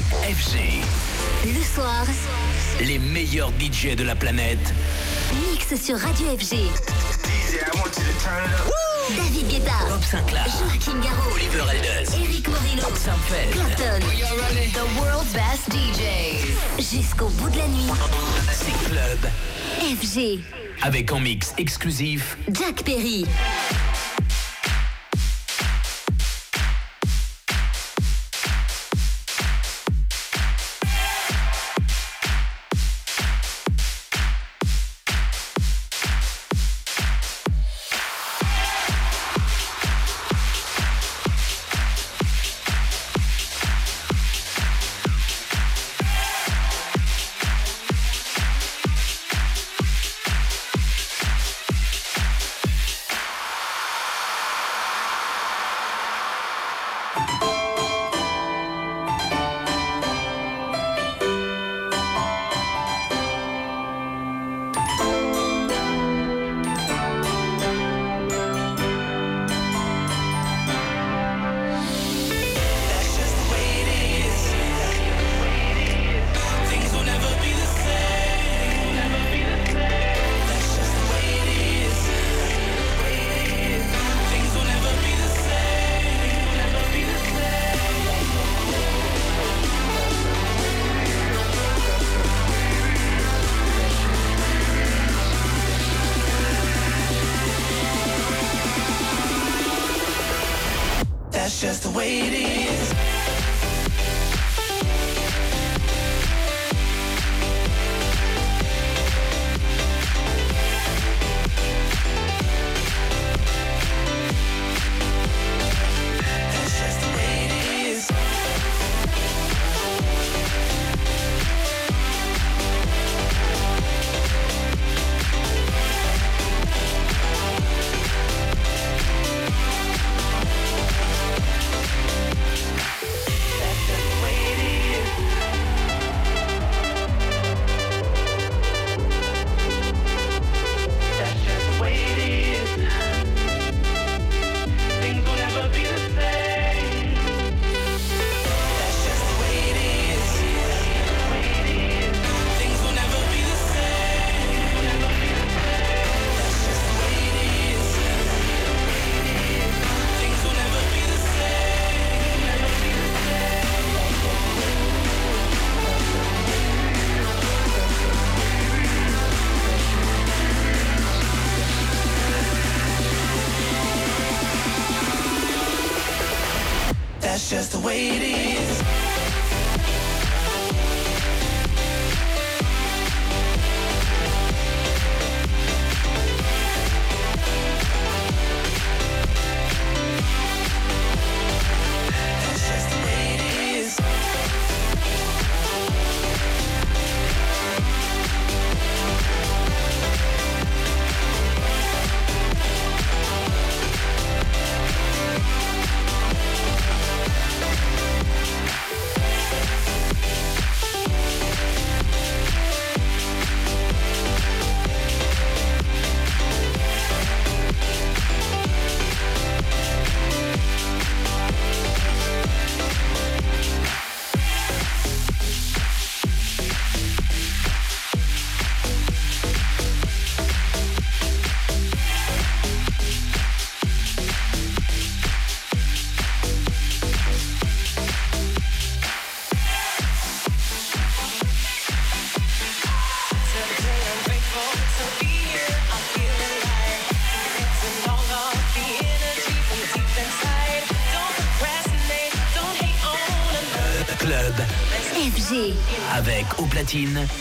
FG. Le soir, Les meilleurs DJ de la planète. mix sur Radio FG. David Guetta, Bob Sinclair. Joachim Garraud, Oliver Elders. Eric Morillo, Tom Samfeld. Clapton, The World's Best DJs. Jusqu'au bout de la nuit, C'est Club. FG. Avec en mix exclusif Jack Perry.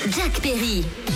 Jack Perry.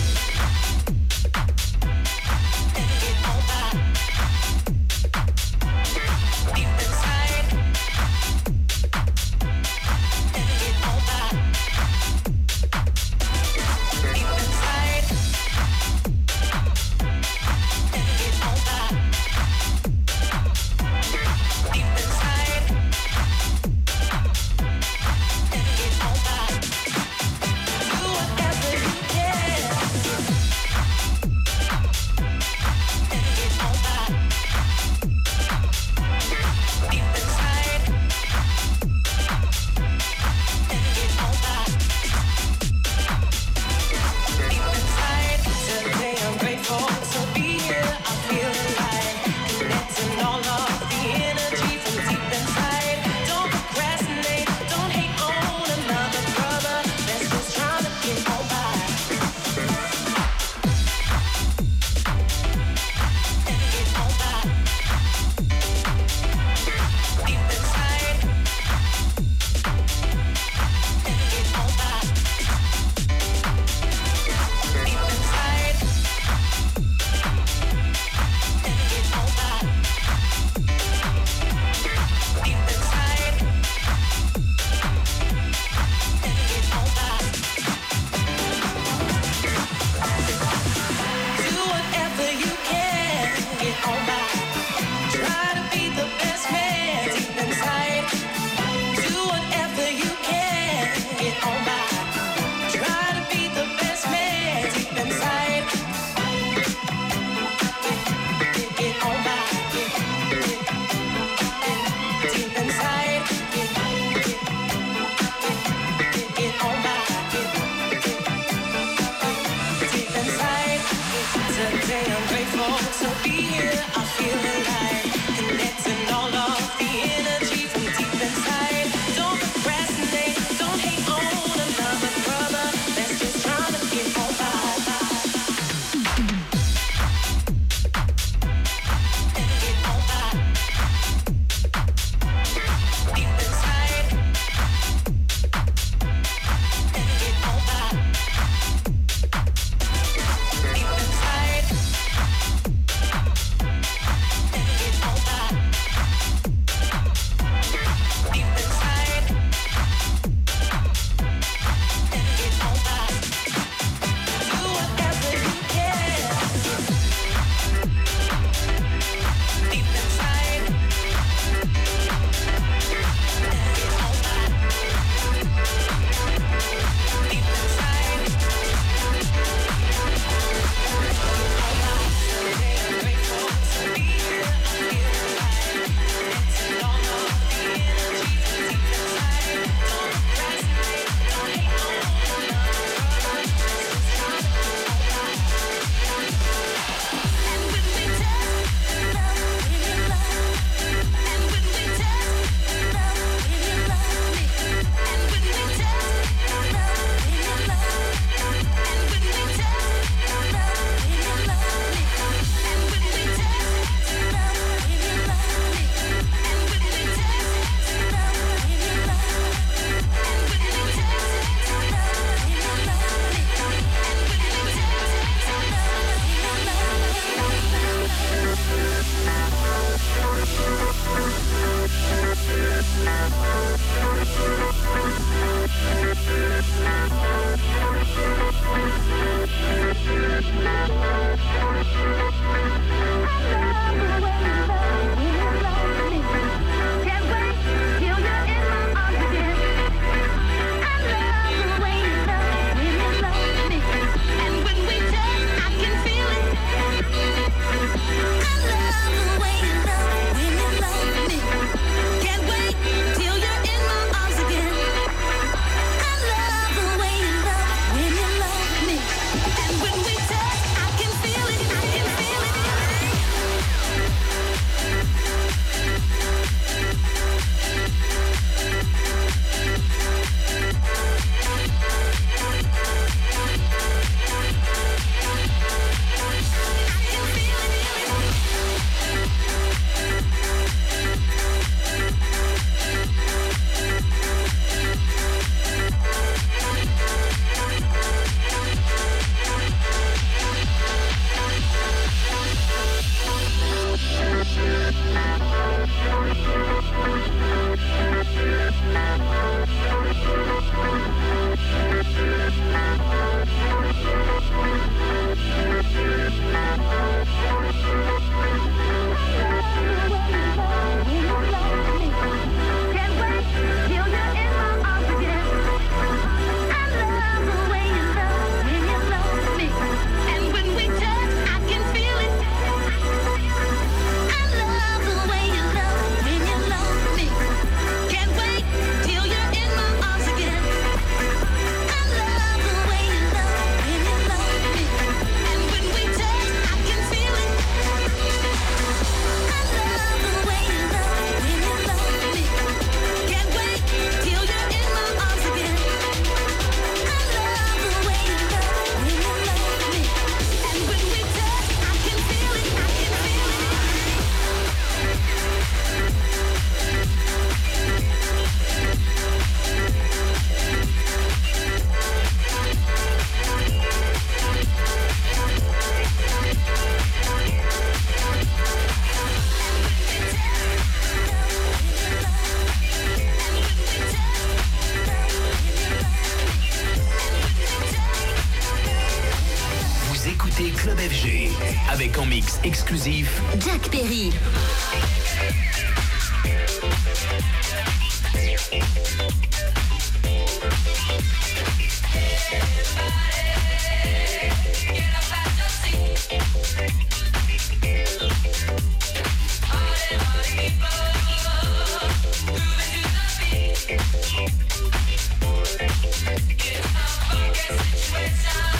Jack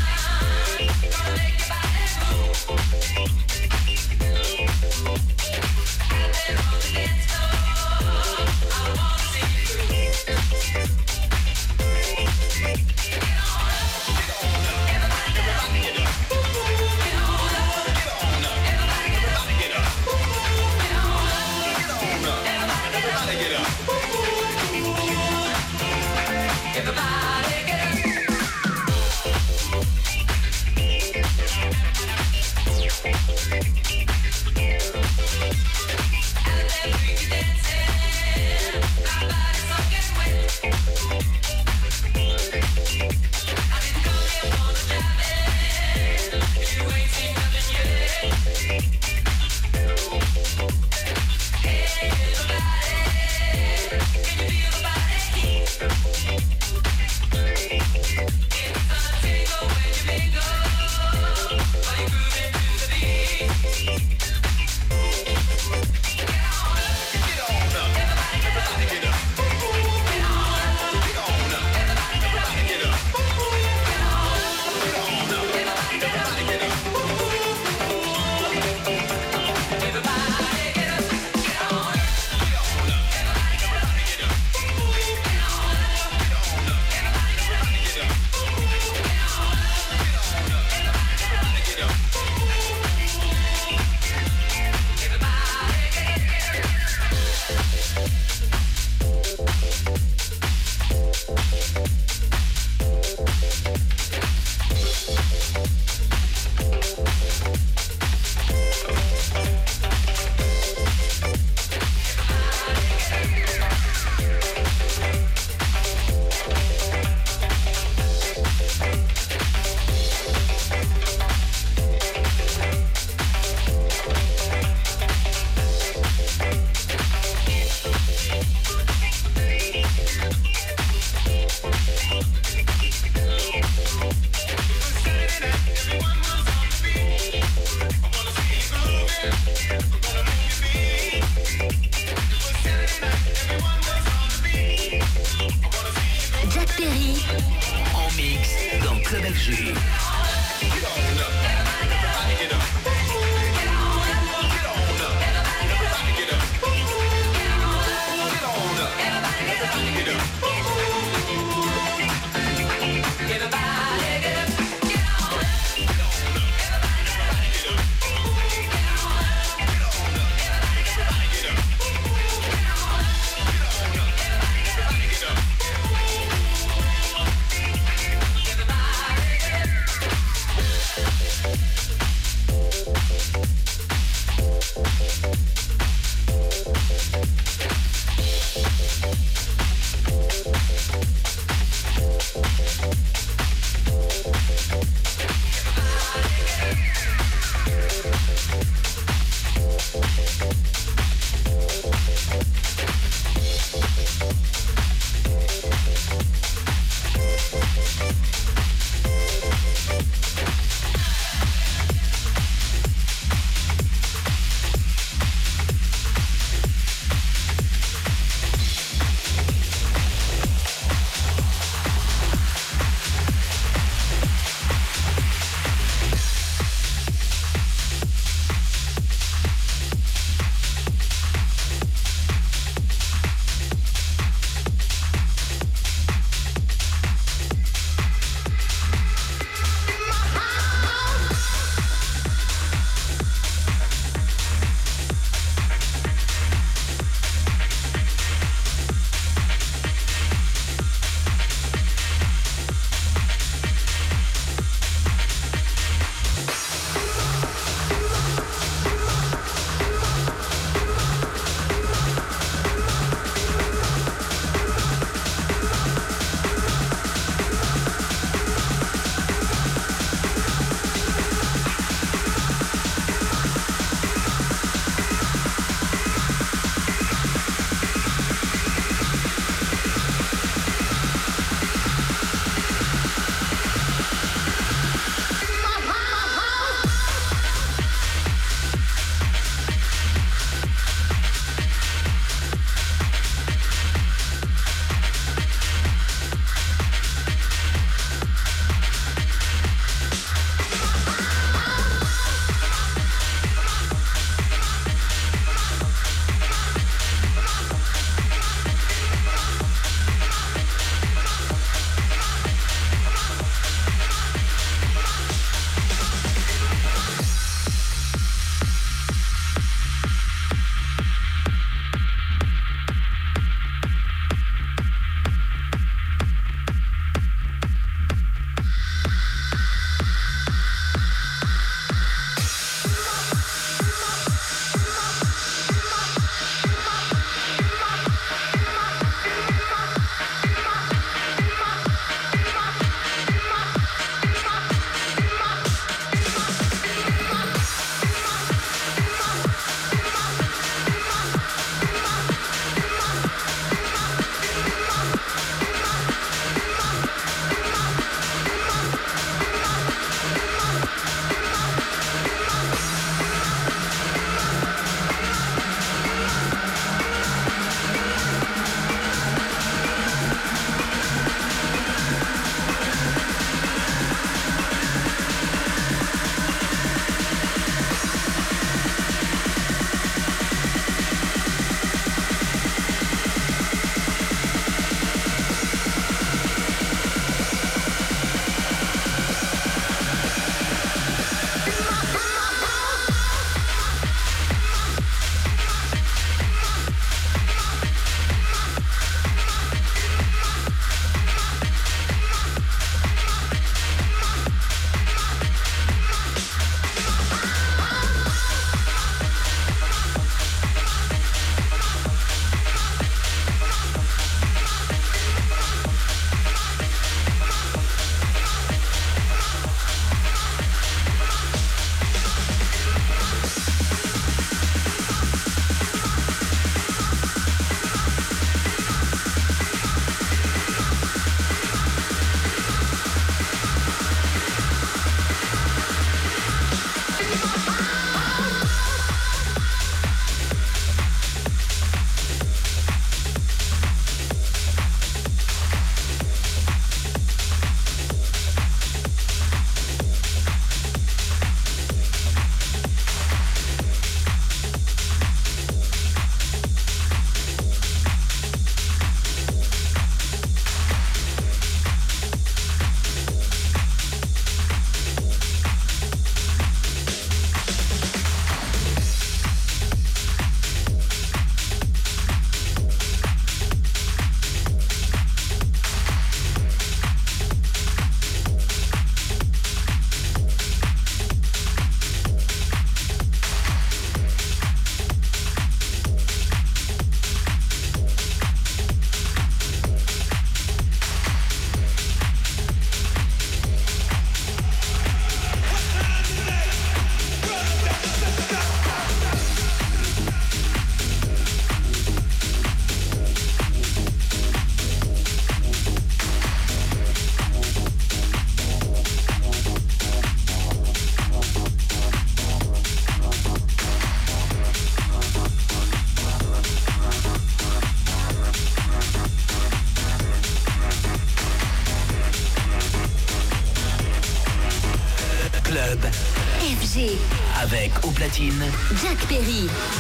Jack Perry.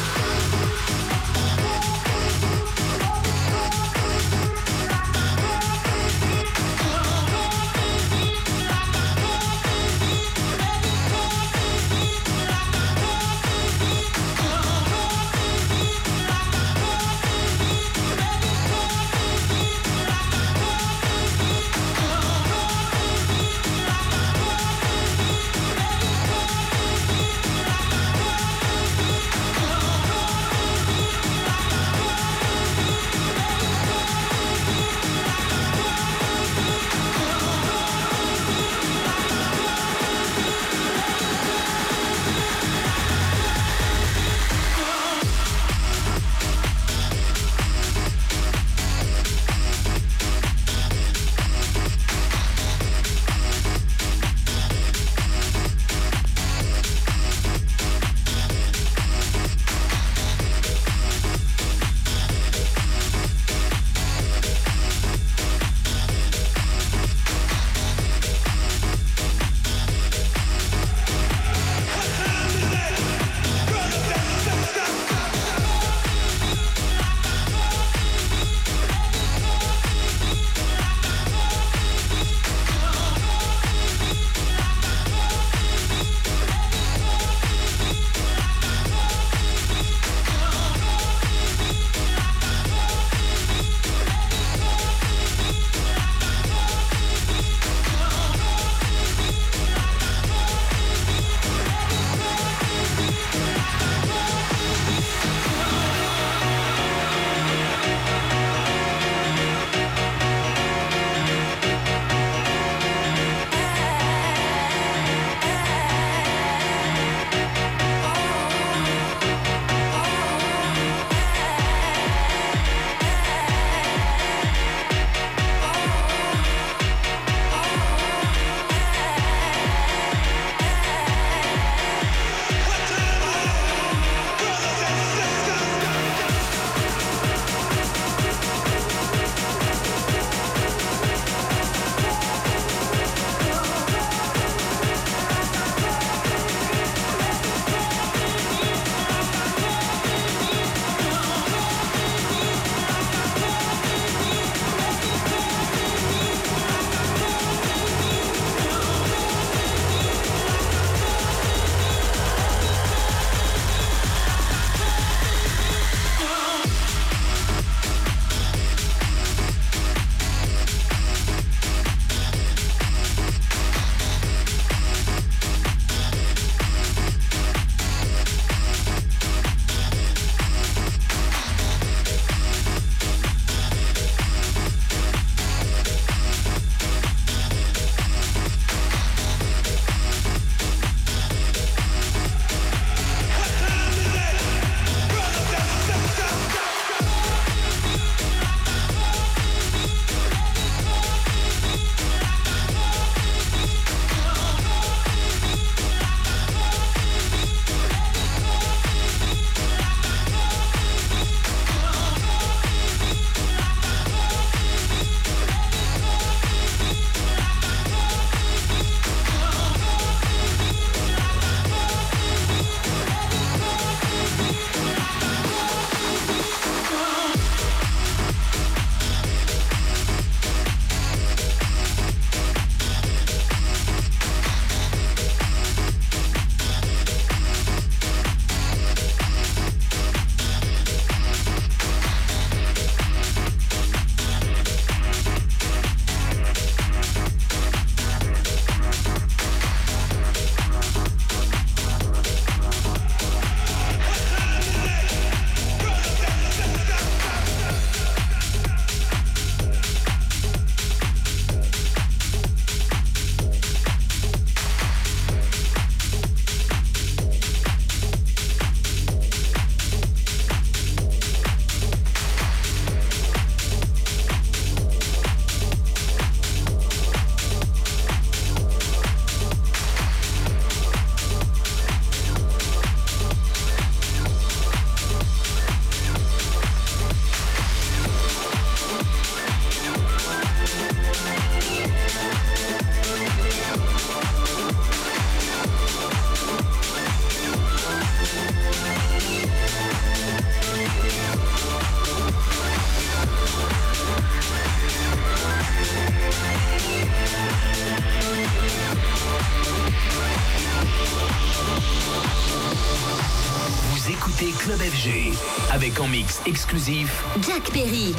Exclusif Jack Perry.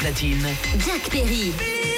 Platine, Jack Perry.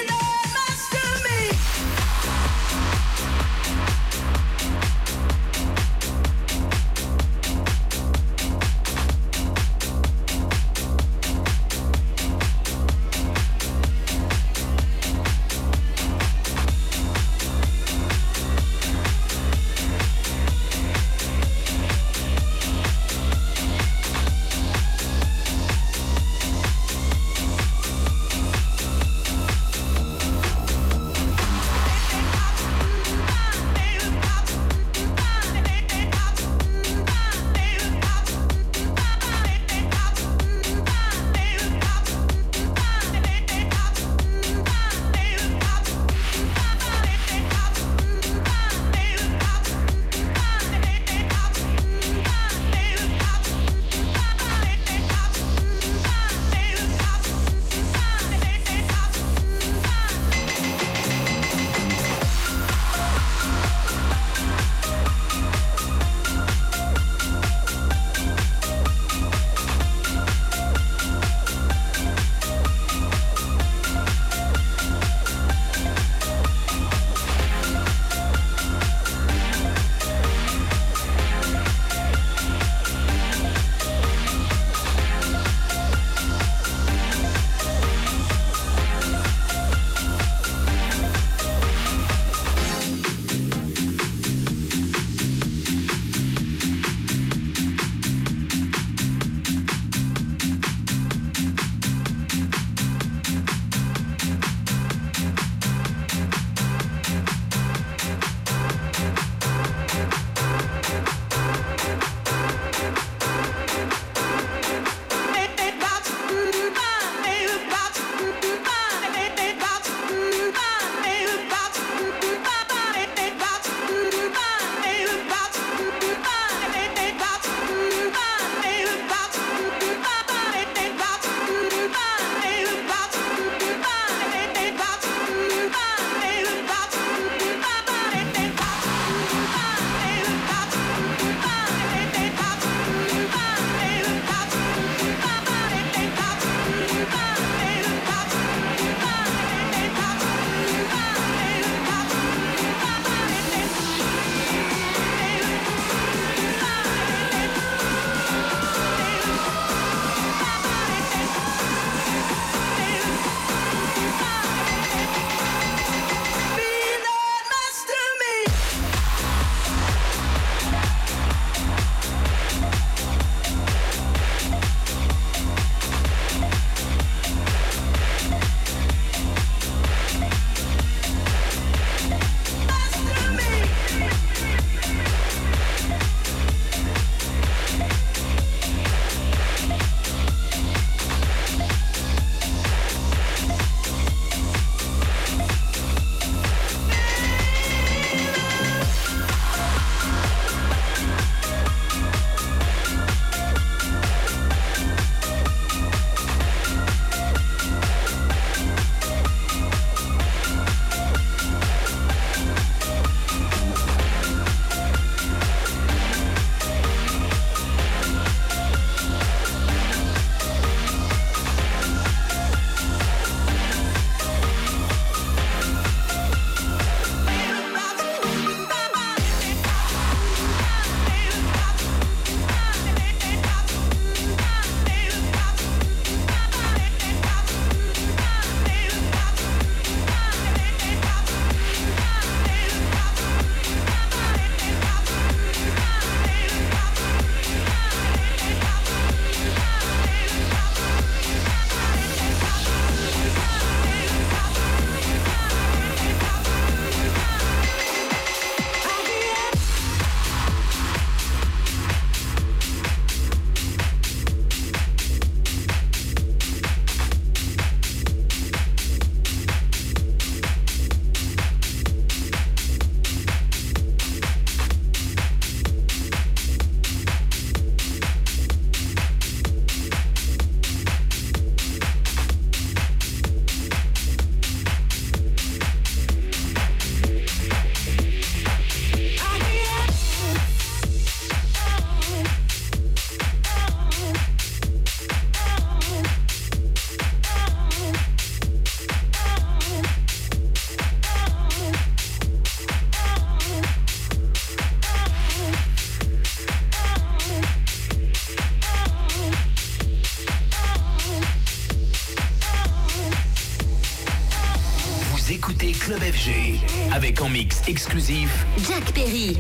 Exclusif Jack Perry.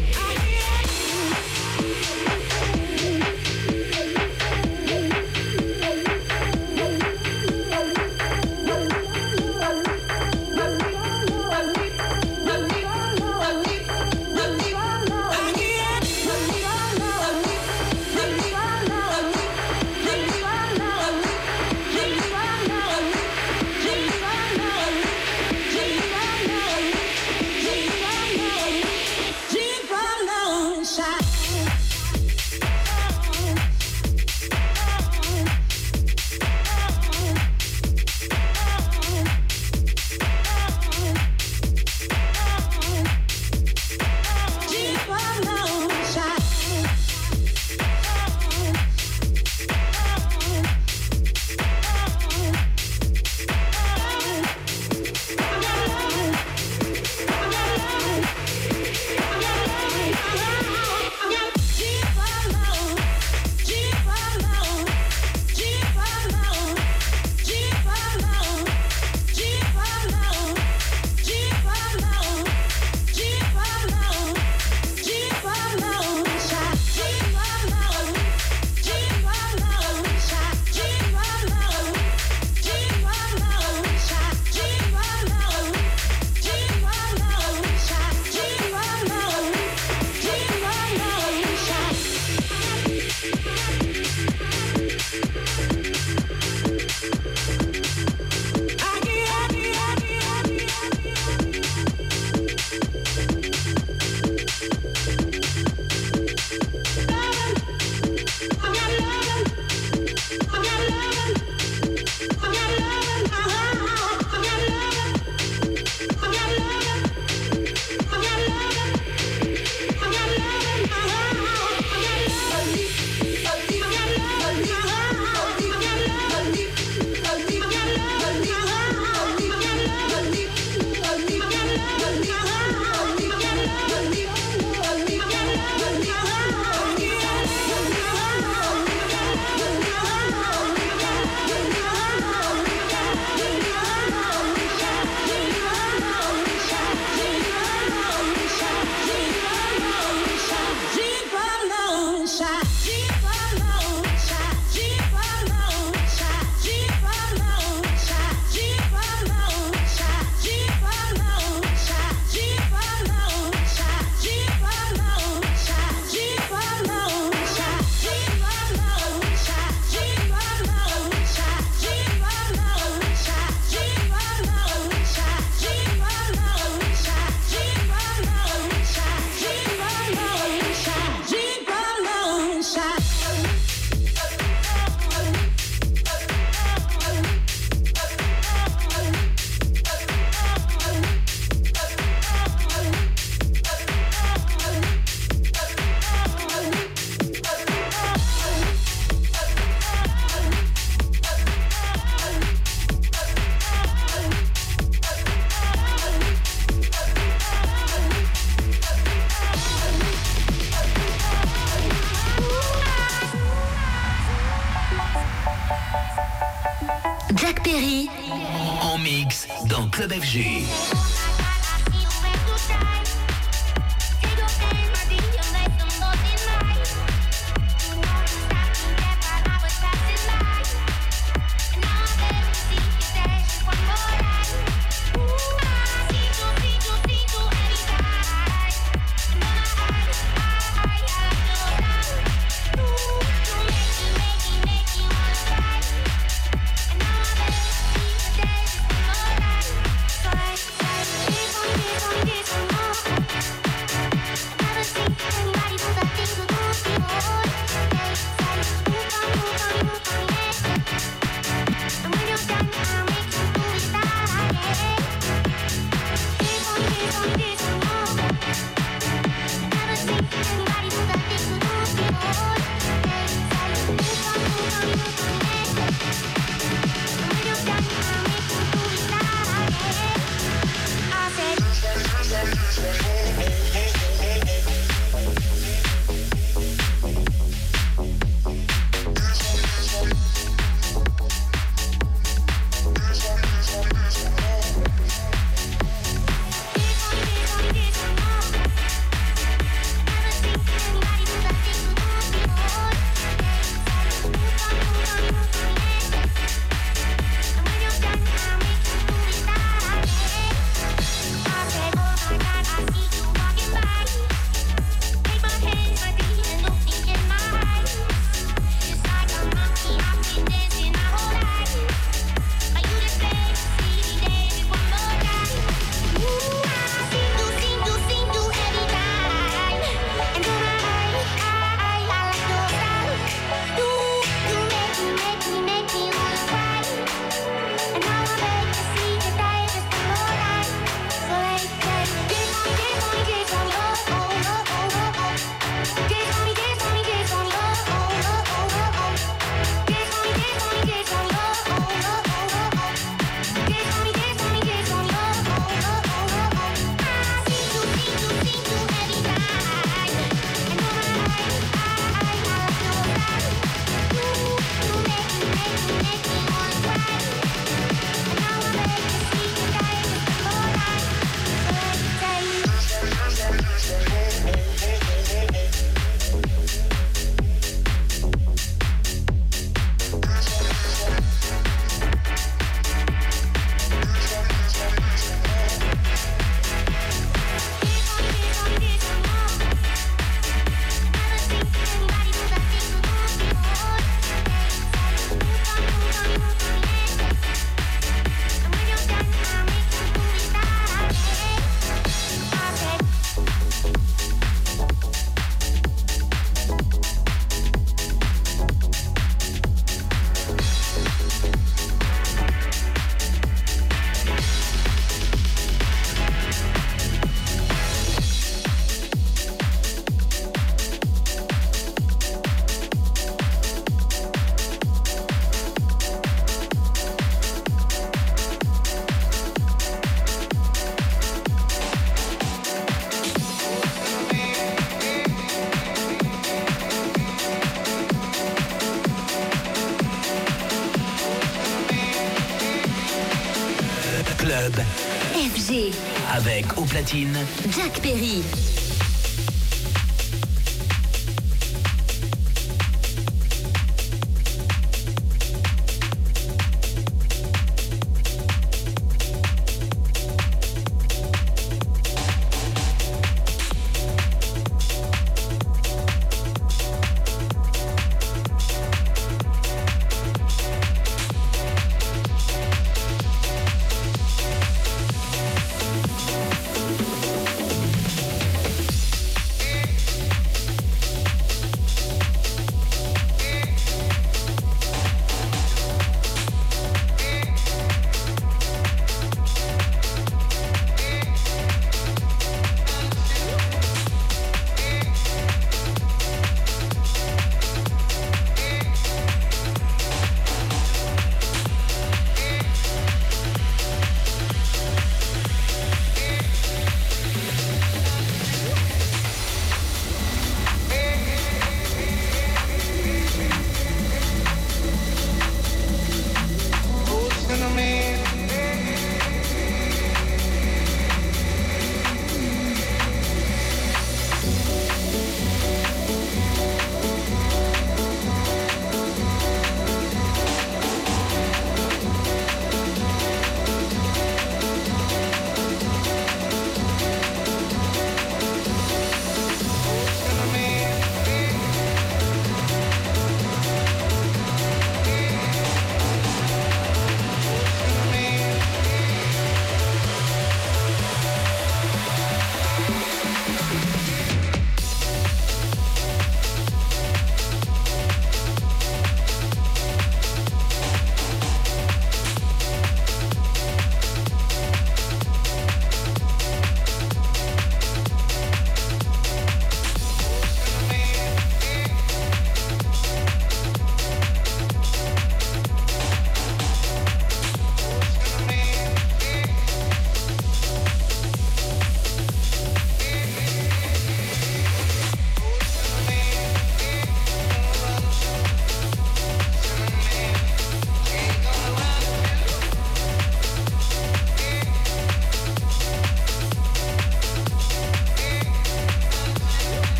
Jack Perry.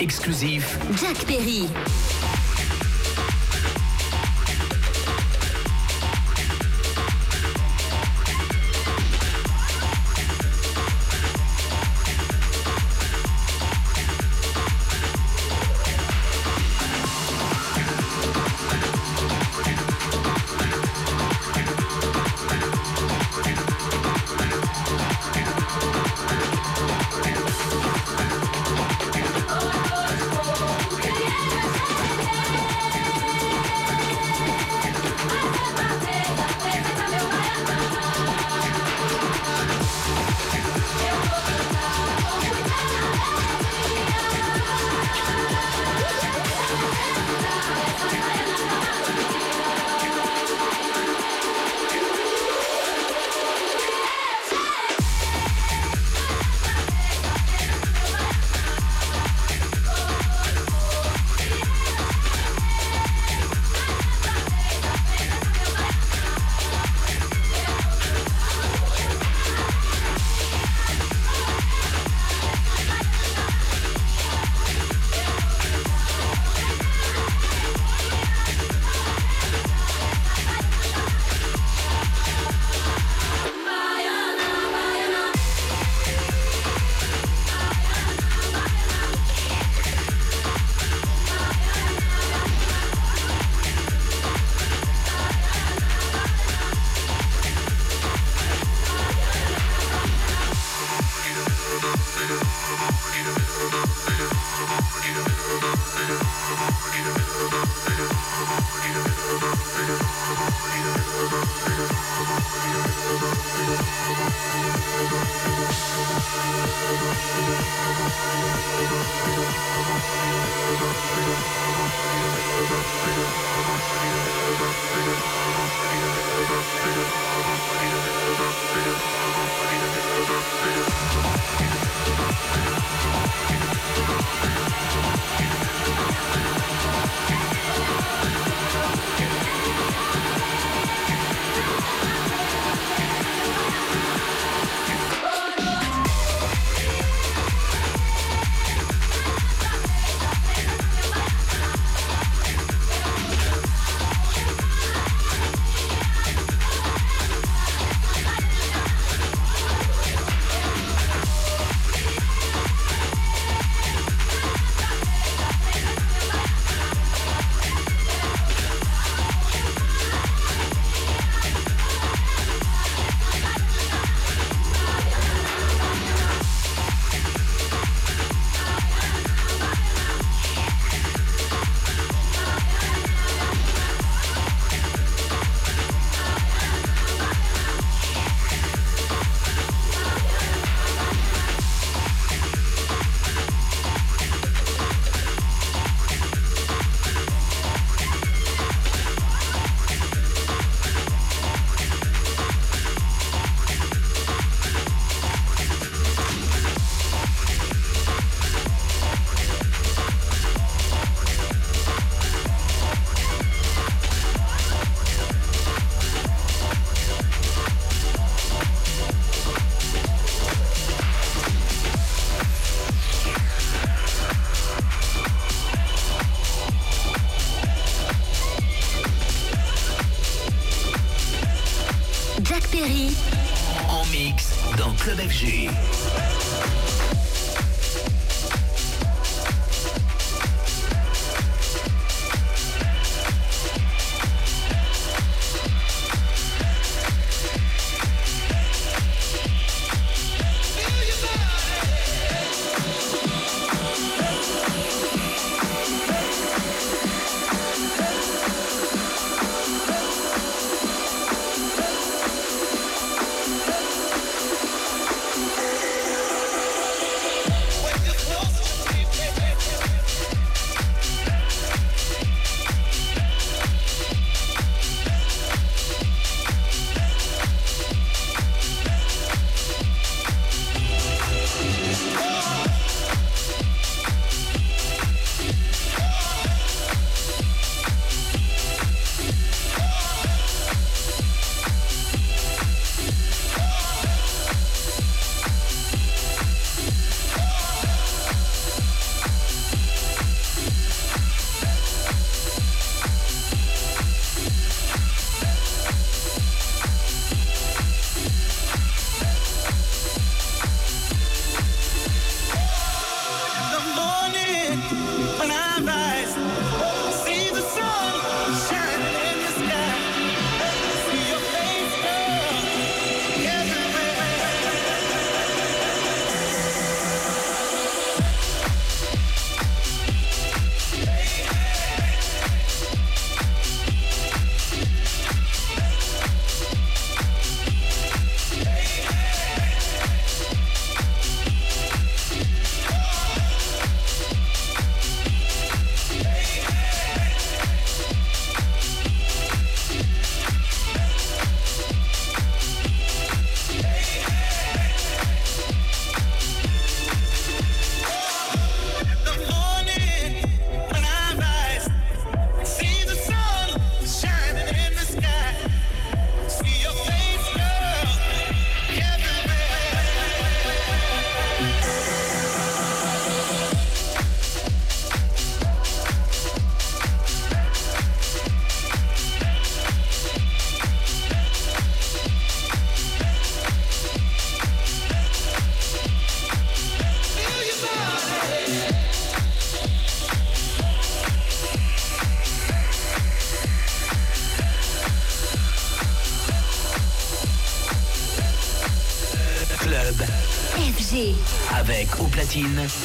Exclusif, Jack Perry.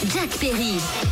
Jack Perry.